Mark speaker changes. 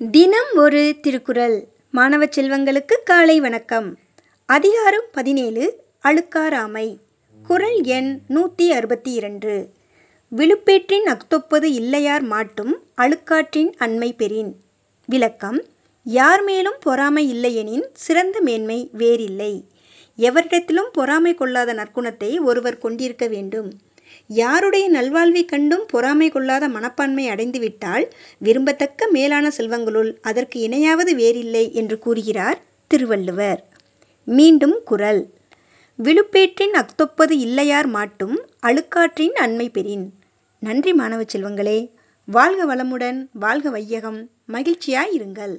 Speaker 1: தினம் ஒரு திருக்குறள். மாணவ செல்வங்களுக்கு காலை வணக்கம். அதிகாரம் பதினேழு அழுக்காராமை குறள் எண் நூற்றி அறுபத்தி இரண்டு விழுப்பேற்றின் அக்தொப்பது இல்லையார் மாட்டும் அழுக்காற்றின் அண்மை பெறின். விளக்கம் யார் மேலும் பொறாமை இல்லையெனின் சிறந்த மேன்மை வேறில்லை. எவரிடத்திலும் பொறாமை கொள்ளாத நற்குணத்தை ஒருவர் கொண்டிருக்க வேண்டும். யாருடைய நல்வாழ்வைக் கண்டும் பொறாமை கொள்ளாத மனப்பான்மை அடைந்துவிட்டால் விரும்பத்தக்க மேலான செல்வங்களுள் அதற்கு இணையாவது வேறில்லை என்று கூறுகிறார் திருவள்ளுவர். மீண்டும் குறள் விழுப்பேற்றின் அஃதொப்பது இல்லையார் மாட்டும் அழுக்காற்றின் அண்மை பெறின். நன்றி மாணவ செல்வங்களே. வாழ்க வளமுடன் வாழ்க வையகம். மகிழ்ச்சியாய் இருங்கள்.